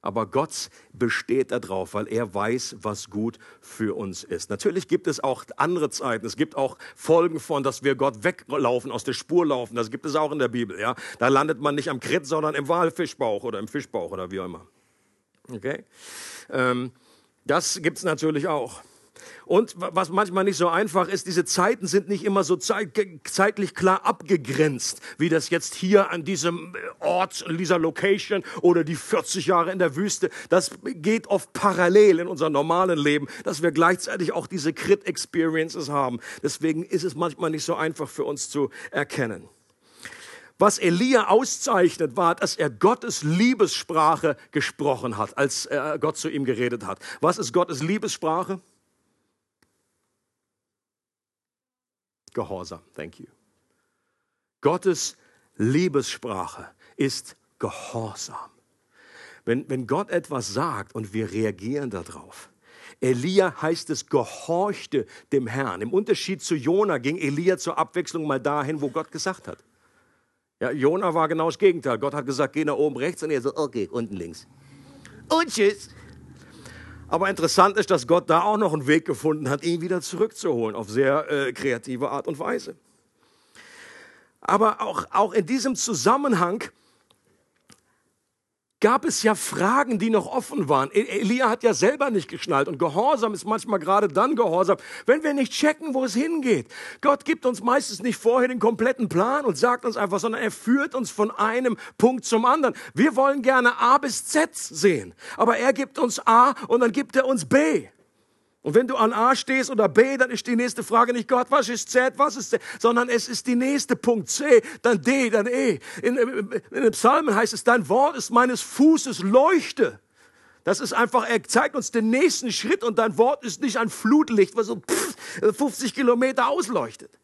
Aber Gott besteht darauf, weil er weiß, was gut für uns ist. Natürlich gibt es auch andere Zeiten. Es gibt auch Folgen von, dass wir Gott weglaufen, aus der Spur laufen. Das gibt es auch in der Bibel. Ja? Da landet man nicht am Krit, sondern im Walfischbauch oder im Fischbauch oder wie auch immer. Okay? Ähm, das gibt es natürlich auch. Und was manchmal nicht so einfach ist, diese Zeiten sind nicht immer so zeitlich klar abgegrenzt, wie das jetzt hier an diesem äh, Ort, in dieser Location oder die 40 Jahre in der Wüste. Das geht oft parallel in unserem normalen Leben, dass wir gleichzeitig auch diese Crit-Experiences haben. Deswegen ist es manchmal nicht so einfach für uns zu erkennen. Was Elia auszeichnet, war, dass er Gottes Liebessprache gesprochen hat, als Gott zu ihm geredet hat. Was ist Gottes Liebessprache? Gehorsam. Thank you. Gottes Liebessprache ist Gehorsam. Wenn, wenn Gott etwas sagt und wir reagieren darauf, Elia heißt es, gehorchte dem Herrn. Im Unterschied zu Jona ging Elia zur Abwechslung mal dahin, wo Gott gesagt hat. Ja, Jona war genau das Gegenteil. Gott hat gesagt, geh nach oben rechts und er so, okay, unten links. Und tschüss. Aber interessant ist, dass Gott da auch noch einen Weg gefunden hat, ihn wieder zurückzuholen, auf sehr äh, kreative Art und Weise. Aber auch, auch in diesem Zusammenhang gab es ja Fragen, die noch offen waren. E- Elia hat ja selber nicht geschnallt und Gehorsam ist manchmal gerade dann Gehorsam, wenn wir nicht checken, wo es hingeht. Gott gibt uns meistens nicht vorher den kompletten Plan und sagt uns einfach, sondern er führt uns von einem Punkt zum anderen. Wir wollen gerne A bis Z sehen, aber er gibt uns A und dann gibt er uns B. Und wenn du an A stehst oder B, dann ist die nächste Frage nicht Gott, was ist Z, was ist Z, sondern es ist die nächste Punkt C, dann D, dann E. In, in, den Psalmen heißt es, dein Wort ist meines Fußes Leuchte. Das ist einfach, er zeigt uns den nächsten Schritt und dein Wort ist nicht ein Flutlicht, was so 50 Kilometer ausleuchtet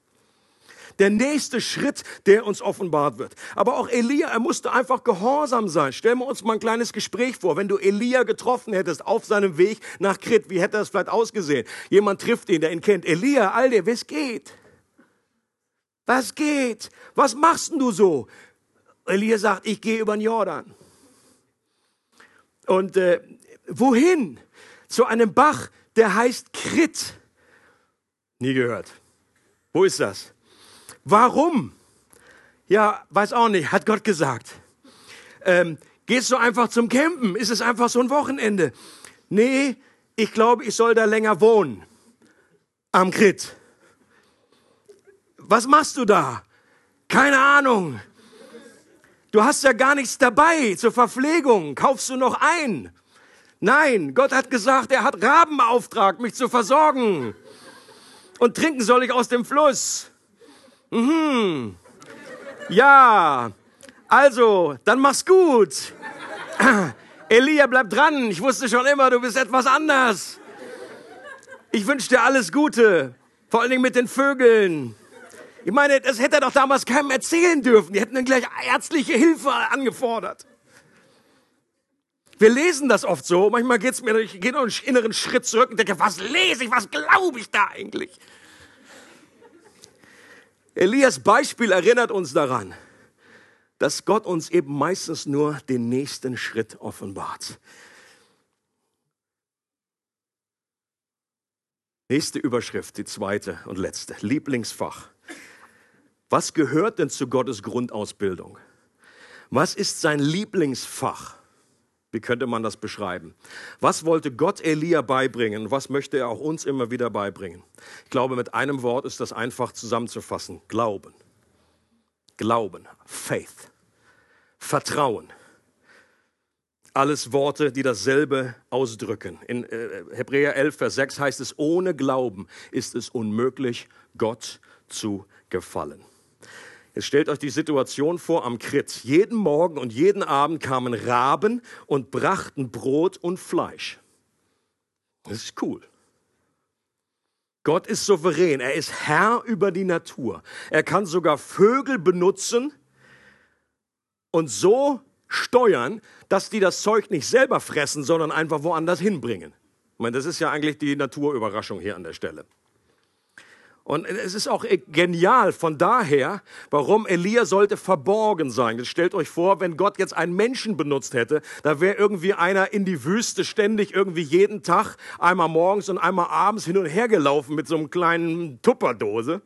der nächste Schritt, der uns offenbart wird. Aber auch Elia, er musste einfach gehorsam sein. Stellen wir uns mal ein kleines Gespräch vor. Wenn du Elia getroffen hättest auf seinem Weg nach Krit, wie hätte das vielleicht ausgesehen? Jemand trifft ihn, der ihn kennt. Elia, Alter, was geht? Was geht? Was machst denn du so? Elia sagt, ich gehe über den Jordan. Und äh, wohin? Zu einem Bach, der heißt Krit. Nie gehört. Wo ist das? Warum? Ja, weiß auch nicht, hat Gott gesagt. Ähm, gehst du einfach zum Campen? Ist es einfach so ein Wochenende? Nee, ich glaube, ich soll da länger wohnen. Am Krit. Was machst du da? Keine Ahnung. Du hast ja gar nichts dabei zur Verpflegung. Kaufst du noch ein? Nein, Gott hat gesagt, er hat Raben beauftragt, mich zu versorgen. Und trinken soll ich aus dem Fluss. Mhm. Ja. Also, dann mach's gut. Elia, bleib dran. Ich wusste schon immer, du bist etwas anders. Ich wünsche dir alles Gute. Vor allen Dingen mit den Vögeln. Ich meine, das hätte er doch damals keinem erzählen dürfen. Die hätten dann gleich ärztliche Hilfe angefordert. Wir lesen das oft so. Manchmal geht's mir, ich gehe noch einen inneren Schritt zurück und denke, was lese ich, was glaube ich da eigentlich? Elias Beispiel erinnert uns daran, dass Gott uns eben meistens nur den nächsten Schritt offenbart. Nächste Überschrift, die zweite und letzte. Lieblingsfach. Was gehört denn zu Gottes Grundausbildung? Was ist sein Lieblingsfach? Wie könnte man das beschreiben? Was wollte Gott Elia beibringen? Was möchte er auch uns immer wieder beibringen? Ich glaube, mit einem Wort ist das einfach zusammenzufassen. Glauben. Glauben. Faith. Vertrauen. Alles Worte, die dasselbe ausdrücken. In äh, Hebräer 11, Vers 6 heißt es, ohne Glauben ist es unmöglich, Gott zu gefallen. Jetzt stellt euch die Situation vor am Krit. Jeden Morgen und jeden Abend kamen Raben und brachten Brot und Fleisch. Das ist cool. Gott ist souverän. Er ist Herr über die Natur. Er kann sogar Vögel benutzen und so steuern, dass die das Zeug nicht selber fressen, sondern einfach woanders hinbringen. Ich meine, das ist ja eigentlich die Naturüberraschung hier an der Stelle. Und es ist auch genial von daher, warum Elia sollte verborgen sein. Jetzt stellt euch vor, wenn Gott jetzt einen Menschen benutzt hätte, da wäre irgendwie einer in die Wüste ständig irgendwie jeden Tag, einmal morgens und einmal abends hin und her gelaufen mit so einem kleinen Tupperdose.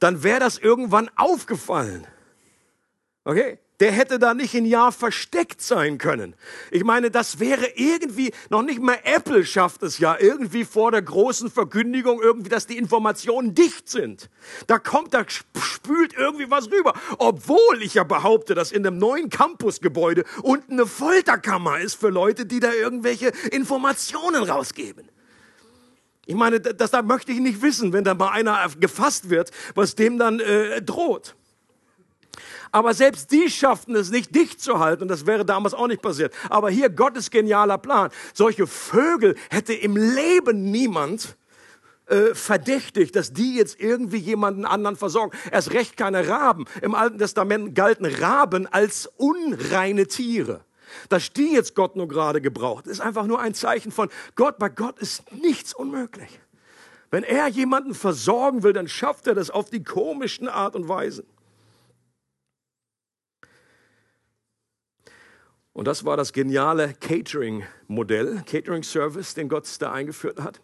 Dann wäre das irgendwann aufgefallen. Okay? Der hätte da nicht ein Jahr versteckt sein können. Ich meine, das wäre irgendwie, noch nicht mal Apple schafft es ja irgendwie vor der großen Verkündigung irgendwie, dass die Informationen dicht sind. Da kommt, da spült irgendwie was rüber. Obwohl ich ja behaupte, dass in dem neuen Campusgebäude unten eine Folterkammer ist für Leute, die da irgendwelche Informationen rausgeben. Ich meine, das da möchte ich nicht wissen, wenn da mal einer gefasst wird, was dem dann äh, droht. Aber selbst die schafften es nicht, dicht zu halten. Und das wäre damals auch nicht passiert. Aber hier Gottes genialer Plan. Solche Vögel hätte im Leben niemand äh, verdächtigt, dass die jetzt irgendwie jemanden anderen versorgen. Erst recht keine Raben. Im Alten Testament galten Raben als unreine Tiere. Dass die jetzt Gott nur gerade gebraucht, ist einfach nur ein Zeichen von Gott. Bei Gott ist nichts unmöglich. Wenn er jemanden versorgen will, dann schafft er das auf die komischsten Art und Weise. Und das war das geniale Catering-Modell, Catering-Service, den Gott da eingeführt hat.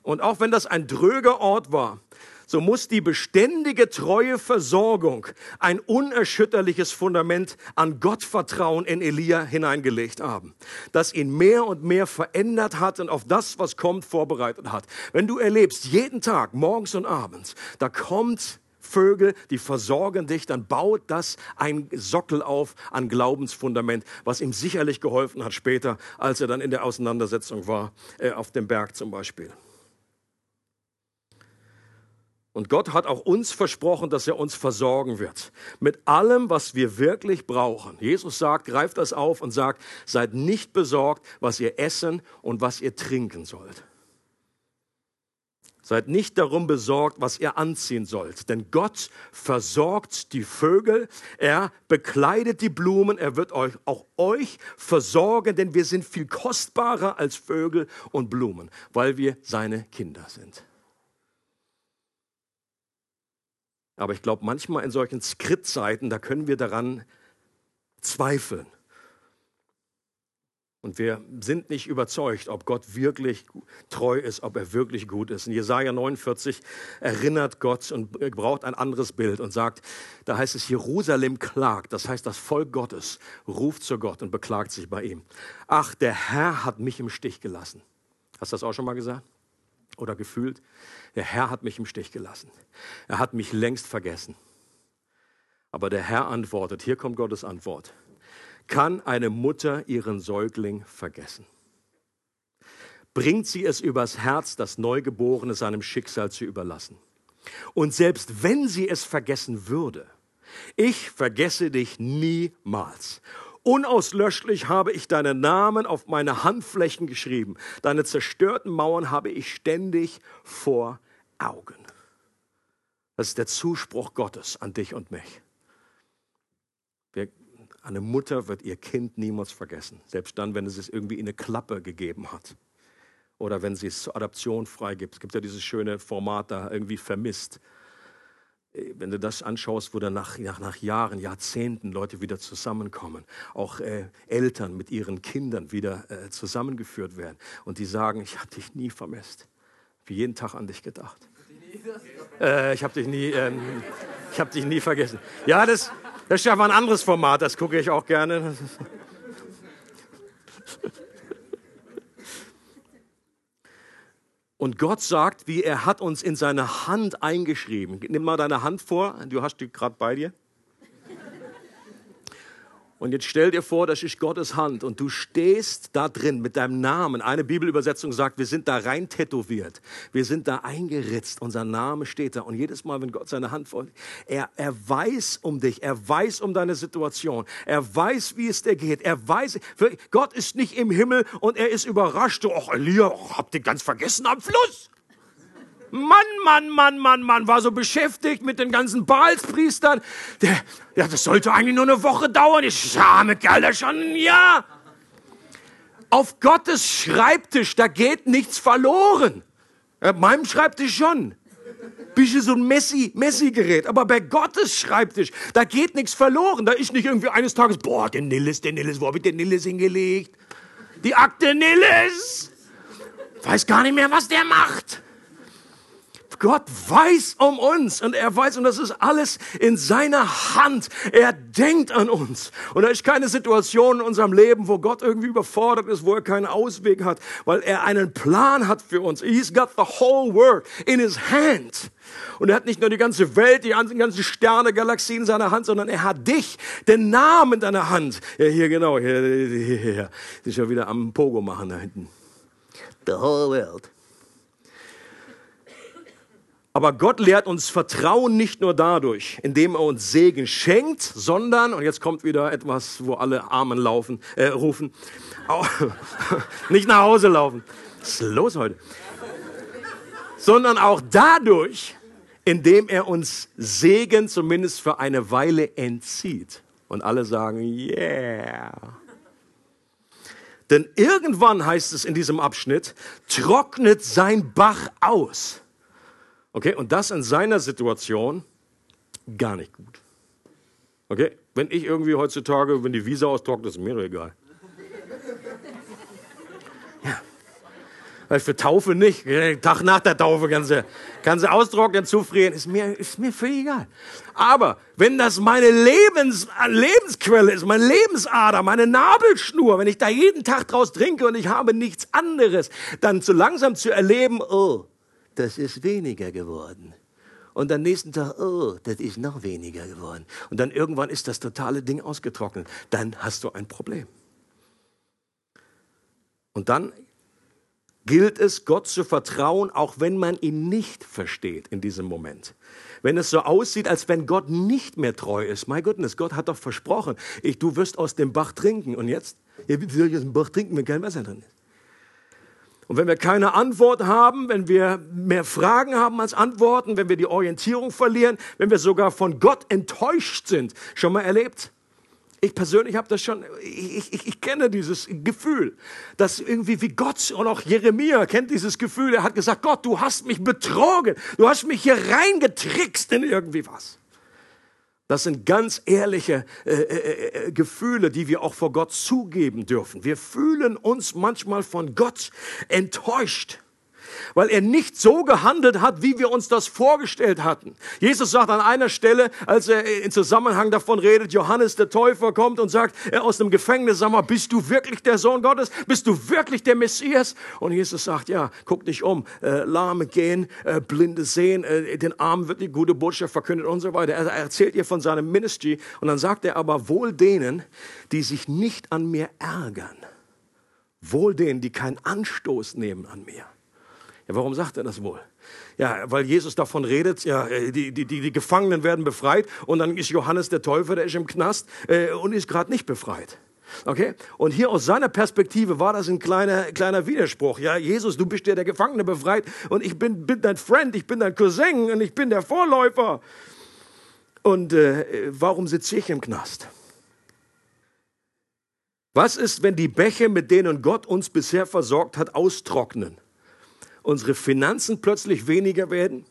Und auch wenn das ein dröger Ort war, so muss die beständige treue Versorgung ein unerschütterliches Fundament an Gottvertrauen in Elia hineingelegt haben, das ihn mehr und mehr verändert hat und auf das, was kommt, vorbereitet hat. Wenn du erlebst, jeden Tag, morgens und abends, da kommt Vögel, die versorgen dich, dann baut das ein Sockel auf an Glaubensfundament, was ihm sicherlich geholfen hat später, als er dann in der Auseinandersetzung war, äh, auf dem Berg zum Beispiel. Und Gott hat auch uns versprochen, dass er uns versorgen wird. Mit allem, was wir wirklich brauchen. Jesus sagt, greift das auf und sagt, seid nicht besorgt, was ihr essen und was ihr trinken sollt. Seid nicht darum besorgt, was ihr anziehen sollt. Denn Gott versorgt die Vögel, er bekleidet die Blumen, er wird euch, auch euch versorgen, denn wir sind viel kostbarer als Vögel und Blumen, weil wir seine Kinder sind. Aber ich glaube, manchmal in solchen Skriptzeiten, da können wir daran zweifeln. Und wir sind nicht überzeugt, ob Gott wirklich treu ist, ob er wirklich gut ist. In Jesaja 49 erinnert Gott und braucht ein anderes Bild und sagt, da heißt es, Jerusalem klagt. Das heißt, das Volk Gottes ruft zu Gott und beklagt sich bei ihm. Ach, der Herr hat mich im Stich gelassen. Hast du das auch schon mal gesagt? Oder gefühlt? Der Herr hat mich im Stich gelassen. Er hat mich längst vergessen. Aber der Herr antwortet, hier kommt Gottes Antwort. Kann eine Mutter ihren Säugling vergessen? Bringt sie es übers Herz, das Neugeborene seinem Schicksal zu überlassen? Und selbst wenn sie es vergessen würde, ich vergesse dich niemals. Unauslöschlich habe ich deinen Namen auf meine Handflächen geschrieben. Deine zerstörten Mauern habe ich ständig vor Augen. Das ist der Zuspruch Gottes an dich und mich. Eine Mutter wird ihr Kind niemals vergessen, selbst dann, wenn es es irgendwie in eine Klappe gegeben hat oder wenn sie es zur Adoption freigibt. Es gibt ja dieses schöne Format da irgendwie vermisst. Äh, wenn du das anschaust, wo dann nach, nach, nach Jahren, Jahrzehnten Leute wieder zusammenkommen, auch äh, Eltern mit ihren Kindern wieder äh, zusammengeführt werden und die sagen, ich habe dich nie vermisst, wie jeden Tag an dich gedacht. Äh, ich habe dich nie, ähm, ich habe dich nie vergessen. Ja, das, das ist mal ein anderes Format, das gucke ich auch gerne. Und Gott sagt, wie er hat uns in seine Hand eingeschrieben. Nimm mal deine Hand vor, du hast die gerade bei dir. Und jetzt stell dir vor, das ist Gottes Hand und du stehst da drin mit deinem Namen. Eine Bibelübersetzung sagt, wir sind da rein tätowiert. Wir sind da eingeritzt. Unser Name steht da. Und jedes Mal, wenn Gott seine Hand vor, er, er weiß um dich. Er weiß um deine Situation. Er weiß, wie es dir geht. Er weiß, Gott ist nicht im Himmel und er ist überrascht. Ach, Elia, habt ihr ganz vergessen am Fluss? Mann, Mann, Mann, Mann, Mann, war so beschäftigt mit den ganzen Baalspriestern. Der, ja, das sollte eigentlich nur eine Woche dauern. Ich arme Kerl, der schon ein Jahr. Auf Gottes Schreibtisch, da geht nichts verloren. Auf meinem Schreibtisch schon. Bisschen so ein Messi, Messi-Gerät. Aber bei Gottes Schreibtisch, da geht nichts verloren. Da ist nicht irgendwie eines Tages, boah, der Nilles, der Nilles, wo hab ich den Nilles hingelegt? Die Akte Nilles. Weiß gar nicht mehr, was der macht. Gott weiß um uns und er weiß, und das ist alles in seiner Hand. Er denkt an uns. Und da ist keine Situation in unserem Leben, wo Gott irgendwie überfordert ist, wo er keinen Ausweg hat, weil er einen Plan hat für uns. He's got the whole world in his hand. Und er hat nicht nur die ganze Welt, die ganzen Sterne, Galaxien in seiner Hand, sondern er hat dich, den Namen in deiner Hand. Ja, hier genau, hier, hier, hier, hier. Ist ja wieder am Pogo machen da hinten. The whole world. Aber Gott lehrt uns Vertrauen nicht nur dadurch, indem er uns Segen schenkt, sondern, und jetzt kommt wieder etwas, wo alle Armen laufen, äh, rufen, nicht nach Hause laufen. Was ist los heute? Sondern auch dadurch, indem er uns Segen zumindest für eine Weile entzieht. Und alle sagen, yeah. Denn irgendwann heißt es in diesem Abschnitt, trocknet sein Bach aus. Okay, und das in seiner Situation gar nicht gut. Okay, wenn ich irgendwie heutzutage, wenn die Visa austrocknet, ist mir egal. Ja. Für Taufe nicht. Tag nach der Taufe kannst du, kannst du austrocknen, zufrieren. Ist mir, ist mir völlig egal. Aber wenn das meine Lebens, Lebensquelle ist, meine Lebensader, meine Nabelschnur, wenn ich da jeden Tag draus trinke und ich habe nichts anderes, dann so langsam zu erleben, oh, das ist weniger geworden. Und am nächsten Tag, oh, das ist noch weniger geworden. Und dann irgendwann ist das totale Ding ausgetrocknet. Dann hast du ein Problem. Und dann gilt es, Gott zu vertrauen, auch wenn man ihn nicht versteht in diesem Moment. Wenn es so aussieht, als wenn Gott nicht mehr treu ist. My goodness, Gott hat doch versprochen, ich, du wirst aus dem Bach trinken. Und jetzt? Ja, wie soll ich aus dem Bach trinken, wenn kein Wasser drin ist? Und wenn wir keine Antwort haben, wenn wir mehr Fragen haben als Antworten, wenn wir die Orientierung verlieren, wenn wir sogar von Gott enttäuscht sind, schon mal erlebt? Ich persönlich habe das schon, ich, ich, ich kenne dieses Gefühl, dass irgendwie wie Gott und auch Jeremia kennt dieses Gefühl, er hat gesagt, Gott, du hast mich betrogen, du hast mich hier reingetrickst in irgendwie was. Das sind ganz ehrliche äh, äh, äh, Gefühle, die wir auch vor Gott zugeben dürfen. Wir fühlen uns manchmal von Gott enttäuscht weil er nicht so gehandelt hat, wie wir uns das vorgestellt hatten. Jesus sagt an einer Stelle, als er in Zusammenhang davon redet, Johannes der Täufer kommt und sagt er aus dem Gefängnis, sag mal, bist du wirklich der Sohn Gottes? Bist du wirklich der Messias? Und Jesus sagt, ja, guck dich um, äh, Lahme gehen, äh, Blinde sehen, äh, den Armen wird die gute Botschaft verkündet und so weiter. Er erzählt ihr von seinem Ministry und dann sagt er aber wohl denen, die sich nicht an mir ärgern. Wohl denen, die keinen Anstoß nehmen an mir. Ja, warum sagt er das wohl? Ja, weil Jesus davon redet, ja, äh, die, die, die Gefangenen werden befreit und dann ist Johannes der Täufer, der ist im Knast äh, und ist gerade nicht befreit. Okay? Und hier aus seiner Perspektive war das ein kleiner, kleiner Widerspruch. Ja, Jesus, du bist ja der Gefangene befreit und ich bin, bin dein Friend, ich bin dein Cousin und ich bin der Vorläufer. Und äh, warum sitze ich im Knast? Was ist, wenn die Bäche, mit denen Gott uns bisher versorgt hat, austrocknen? Unsere Finanzen plötzlich weniger werden,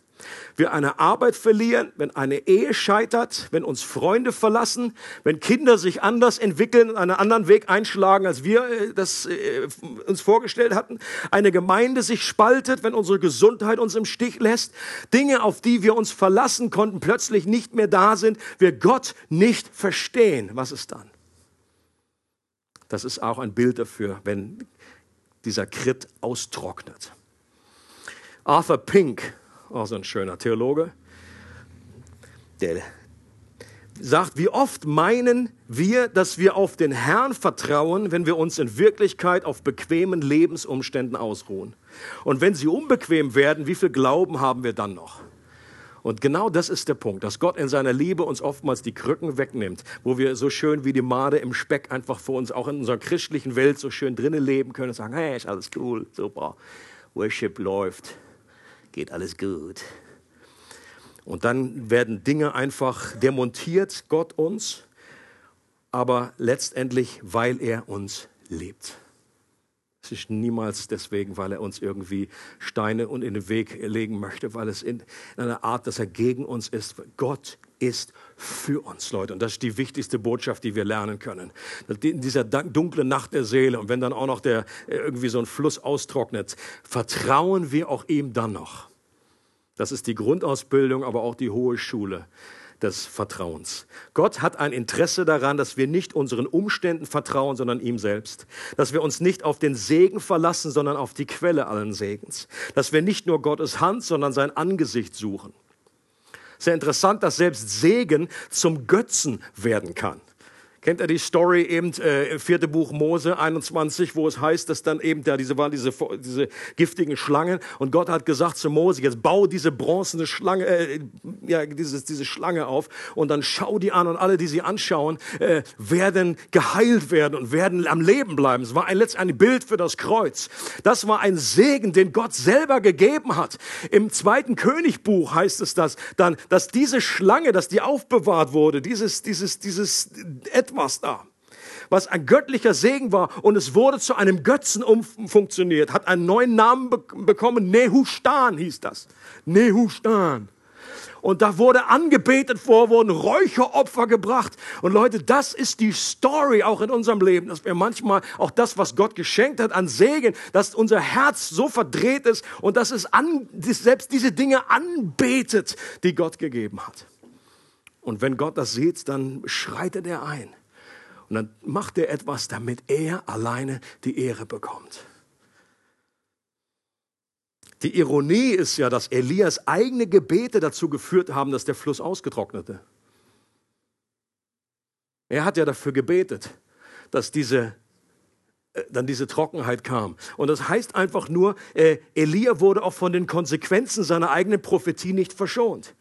wir eine Arbeit verlieren, wenn eine Ehe scheitert, wenn uns Freunde verlassen, wenn Kinder sich anders entwickeln und einen anderen Weg einschlagen, als wir äh, das äh, uns vorgestellt hatten, eine Gemeinde sich spaltet, wenn unsere Gesundheit uns im Stich lässt, Dinge, auf die wir uns verlassen konnten, plötzlich nicht mehr da sind, wir Gott nicht verstehen. Was ist dann? Das ist auch ein Bild dafür, wenn dieser Krit austrocknet. Arthur Pink, auch so ein schöner Theologe, der sagt, wie oft meinen wir, dass wir auf den Herrn vertrauen, wenn wir uns in Wirklichkeit auf bequemen Lebensumständen ausruhen. Und wenn sie unbequem werden, wie viel Glauben haben wir dann noch? Und genau das ist der Punkt, dass Gott in seiner Liebe uns oftmals die Krücken wegnimmt, wo wir so schön wie die Made im Speck einfach vor uns auch in unserer christlichen Welt so schön drinnen leben können und sagen, hey, ist alles cool, super, Worship läuft geht alles gut. Und dann werden Dinge einfach demontiert, Gott uns, aber letztendlich, weil er uns liebt. Es ist niemals deswegen, weil er uns irgendwie Steine und in den Weg legen möchte, weil es in, in einer Art, dass er gegen uns ist. Gott ist für uns, Leute. Und das ist die wichtigste Botschaft, die wir lernen können. In dieser dunklen Nacht der Seele und wenn dann auch noch der irgendwie so ein Fluss austrocknet, vertrauen wir auch ihm dann noch. Das ist die Grundausbildung, aber auch die hohe Schule des Vertrauens. Gott hat ein Interesse daran, dass wir nicht unseren Umständen vertrauen, sondern ihm selbst. Dass wir uns nicht auf den Segen verlassen, sondern auf die Quelle allen Segens. Dass wir nicht nur Gottes Hand, sondern sein Angesicht suchen. Sehr interessant, dass selbst Segen zum Götzen werden kann. Kennt ihr die Story eben, äh, vierte Buch Mose 21, wo es heißt, dass dann eben da diese waren diese, diese giftigen Schlangen und Gott hat gesagt zu Mose, jetzt bau diese bronzene Schlange, äh, ja, dieses, diese Schlange auf und dann schau die an und alle, die sie anschauen, äh, werden geheilt werden und werden am Leben bleiben. Es war ein letztendlich ein Bild für das Kreuz. Das war ein Segen, den Gott selber gegeben hat. Im zweiten Königbuch heißt es das dann, dass diese Schlange, dass die aufbewahrt wurde, dieses, dieses, dieses etwas da, was ein göttlicher Segen war und es wurde zu einem Götzen umfunktioniert, hat einen neuen Namen be bekommen, Nehushtan hieß das. Nehushtan. Und da wurde angebetet vor, wurden Räucheropfer gebracht. Und Leute, das ist die Story auch in unserem Leben, dass wir manchmal auch das, was Gott geschenkt hat an Segen, dass unser Herz so verdreht ist und dass es an, selbst diese Dinge anbetet, die Gott gegeben hat. Und wenn Gott das sieht, dann schreitet er ein. Und dann macht er etwas, damit er alleine die Ehre bekommt. Die Ironie ist ja, dass Elias eigene Gebete dazu geführt haben, dass der Fluss ausgetrocknete. Er hat ja dafür gebetet, dass diese äh, dann diese Trockenheit kam. Und das heißt einfach nur, äh, Elia wurde auch von den Konsequenzen seiner eigenen Prophetie nicht verschont.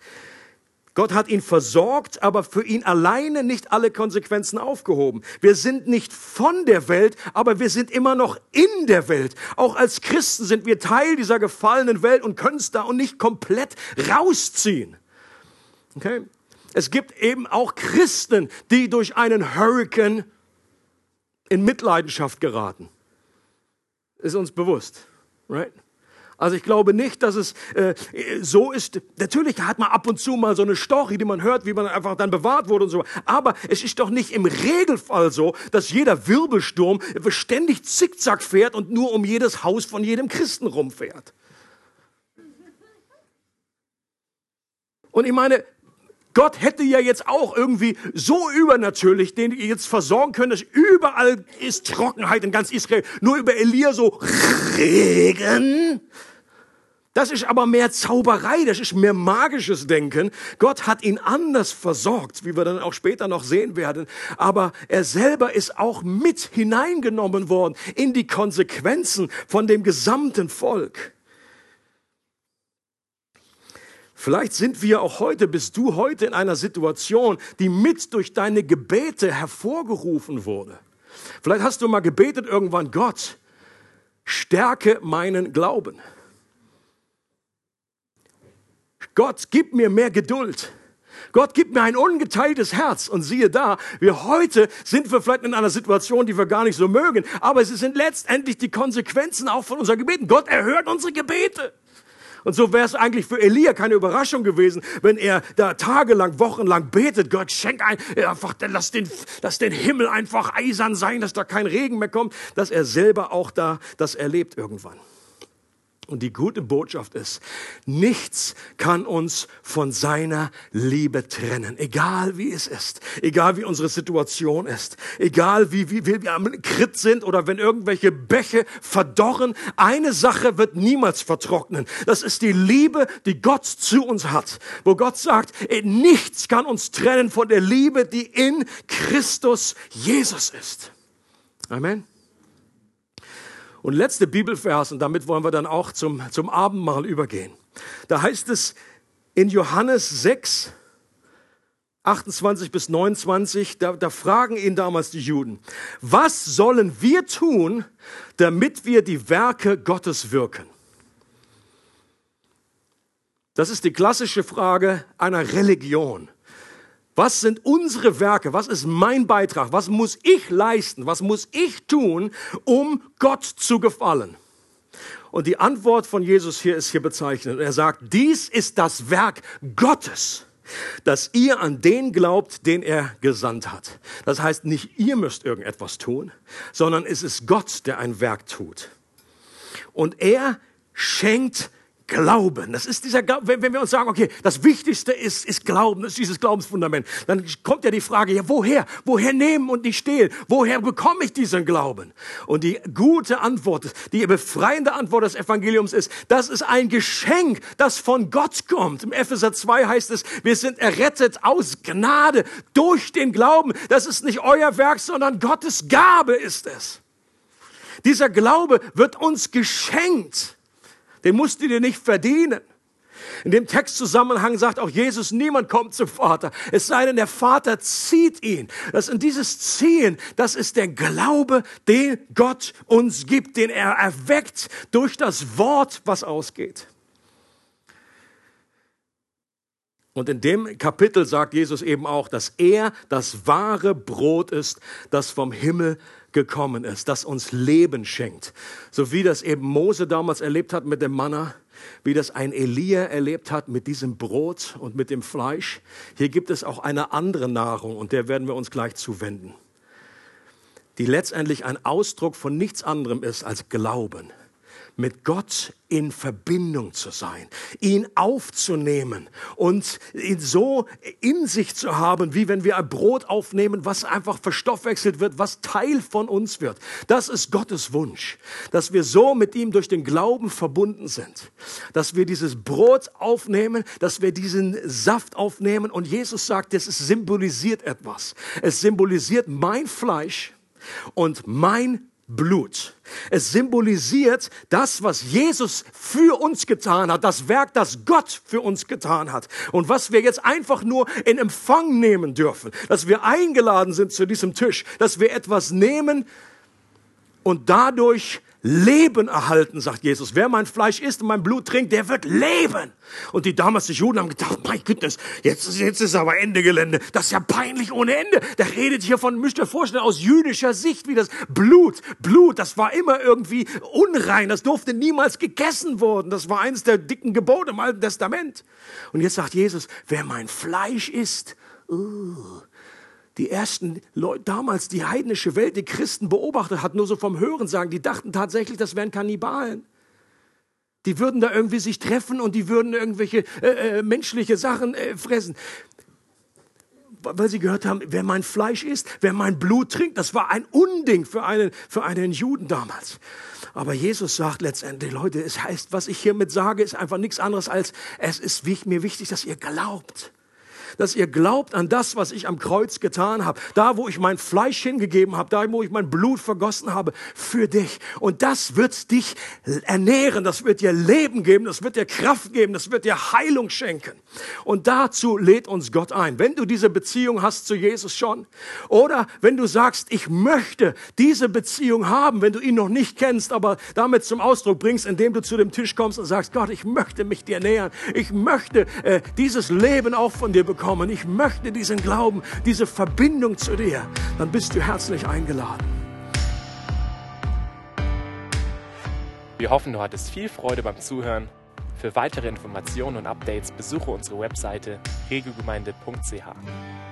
Gott hat ihn versorgt, aber für ihn alleine nicht alle Konsequenzen aufgehoben. Wir sind nicht von der Welt, aber wir sind immer noch in der Welt. Auch als Christen sind wir Teil dieser gefallenen Welt und können es da und nicht komplett rausziehen. Okay? Es gibt eben auch Christen, die durch einen Hurricane in Mitleidenschaft geraten. Ist uns bewusst, right? Also ich glaube nicht, dass es äh, so ist. Natürlich hat man ab und zu mal so eine Story, die man hört, wie man einfach dann bewahrt wurde und so. Aber es ist doch nicht im Regelfall so, dass jeder Wirbelsturm ständig zickzack fährt und nur um jedes Haus von jedem Christen rumfährt. Und ich meine, Gott hätte ja jetzt auch irgendwie so übernatürlich den jetzt versorgen können, dass überall ist Trockenheit in ganz Israel. Nur über Elia so Regen. Das ist aber mehr Zauberei, das ist mehr magisches Denken. Gott hat ihn anders versorgt, wie wir dann auch später noch sehen werden. Aber er selber ist auch mit hineingenommen worden in die Konsequenzen von dem gesamten Volk. Vielleicht sind wir auch heute, bist du heute in einer Situation, die mit durch deine Gebete hervorgerufen wurde. Vielleicht hast du mal gebetet irgendwann, Gott, stärke meinen Glauben. Gott, gib mir mehr Geduld. Gott gib mir ein ungeteiltes Herz. Und siehe da, wir heute sind wir vielleicht in einer Situation, die wir gar nicht so mögen, aber es sind letztendlich die Konsequenzen auch von unseren Gebeten. Gott erhört unsere Gebete. Und so wäre es eigentlich für Elia keine Überraschung gewesen, wenn er da tagelang, wochenlang betet, Gott schenk ein, einfach, lass den, lass den Himmel einfach eisern sein, dass da kein Regen mehr kommt, dass er selber auch da das erlebt irgendwann. Und die gute Botschaft ist, nichts kann uns von seiner Liebe trennen, egal wie es ist, egal wie unsere Situation ist, egal wie, wie, wie wir am Krit sind oder wenn irgendwelche Bäche verdorren. Eine Sache wird niemals vertrocknen. Das ist die Liebe, die Gott zu uns hat, wo Gott sagt, nichts kann uns trennen von der Liebe, die in Christus Jesus ist. Amen. Und letzte Bibelvers, und damit wollen wir dann auch zum, zum Abendmahl übergehen. Da heißt es in Johannes 6, 28 bis 29, da, da fragen ihn damals die Juden, was sollen wir tun, damit wir die Werke Gottes wirken? Das ist die klassische Frage einer Religion. Was sind unsere Werke? Was ist mein Beitrag? Was muss ich leisten? Was muss ich tun, um Gott zu gefallen? Und die Antwort von Jesus hier ist hier bezeichnet. Er sagt, dies ist das Werk Gottes, dass ihr an den glaubt, den er gesandt hat. Das heißt, nicht ihr müsst irgendetwas tun, sondern es ist Gott, der ein Werk tut. Und er schenkt Glauben. Das ist dieser, wenn wir uns sagen, okay, das Wichtigste ist, ist Glauben, ist dieses Glaubensfundament. Dann kommt ja die Frage, ja, woher? Woher nehmen und nicht stehlen? Woher bekomme ich diesen Glauben? Und die gute Antwort, die befreiende Antwort des Evangeliums ist, das ist ein Geschenk, das von Gott kommt. Im Epheser 2 heißt es, wir sind errettet aus Gnade durch den Glauben. Das ist nicht euer Werk, sondern Gottes Gabe ist es. Dieser Glaube wird uns geschenkt. Den musst du dir nicht verdienen. In dem Textzusammenhang sagt auch Jesus, niemand kommt zum Vater, es sei denn, der Vater zieht ihn. Das in dieses Ziehen, das ist der Glaube, den Gott uns gibt, den er erweckt durch das Wort, was ausgeht. Und in dem Kapitel sagt Jesus eben auch, dass er das wahre Brot ist, das vom Himmel gekommen ist, das uns Leben schenkt. So wie das eben Mose damals erlebt hat mit dem Manna, wie das ein Elia erlebt hat mit diesem Brot und mit dem Fleisch. Hier gibt es auch eine andere Nahrung und der werden wir uns gleich zuwenden, die letztendlich ein Ausdruck von nichts anderem ist als Glauben mit Gott in Verbindung zu sein, ihn aufzunehmen und ihn so in sich zu haben, wie wenn wir ein Brot aufnehmen, was einfach verstoffwechselt wird, was Teil von uns wird. Das ist Gottes Wunsch, dass wir so mit ihm durch den Glauben verbunden sind, dass wir dieses Brot aufnehmen, dass wir diesen Saft aufnehmen und Jesus sagt, es symbolisiert etwas. Es symbolisiert mein Fleisch und mein Blut. Es symbolisiert das, was Jesus für uns getan hat, das Werk, das Gott für uns getan hat und was wir jetzt einfach nur in Empfang nehmen dürfen, dass wir eingeladen sind zu diesem Tisch, dass wir etwas nehmen und dadurch Leben erhalten, sagt Jesus. Wer mein Fleisch isst und mein Blut trinkt, der wird leben. Und die damals die Juden haben gedacht, mein Gottes, jetzt, jetzt ist aber Ende Gelände. Das ist ja peinlich ohne Ende. Der redet hier von, müsst ihr vorstellen, aus jüdischer Sicht, wie das Blut, Blut, das war immer irgendwie unrein. Das durfte niemals gegessen worden. Das war eines der dicken Gebote im Alten Testament. Und jetzt sagt Jesus, wer mein Fleisch isst, uh, die ersten Leute, damals die heidnische Welt, die Christen beobachtet hat, nur so vom Hören sagen, die dachten tatsächlich, das wären Kannibalen. Die würden da irgendwie sich treffen und die würden irgendwelche äh, äh, menschliche Sachen äh, fressen. Weil sie gehört haben, wer mein Fleisch isst, wer mein Blut trinkt, das war ein Unding für einen, für einen Juden damals. Aber Jesus sagt letztendlich, Leute, es heißt, was ich hiermit sage, ist einfach nichts anderes als, es ist mir wichtig, dass ihr glaubt dass ihr glaubt an das, was ich am Kreuz getan habe. Da, wo ich mein Fleisch hingegeben habe, da, wo ich mein Blut vergossen habe für dich. Und das wird dich ernähren, das wird dir Leben geben, das wird dir Kraft geben, das wird dir Heilung schenken. Und dazu lädt uns Gott ein. Wenn du diese Beziehung hast zu Jesus schon oder wenn du sagst, ich möchte diese Beziehung haben, wenn du ihn noch nicht kennst, aber damit zum Ausdruck bringst, indem du zu dem Tisch kommst und sagst, Gott, ich möchte mich dir nähern. Ich möchte äh, dieses Leben auch von dir bekommen bekommen. Ich möchte diesen Glauben, diese Verbindung zu dir. Dann bist du herzlich eingeladen. Wir hoffen, du hattest viel Freude beim Zuhören. Für weitere Informationen und Updates besuche unsere Webseite regelgemeinde.ch.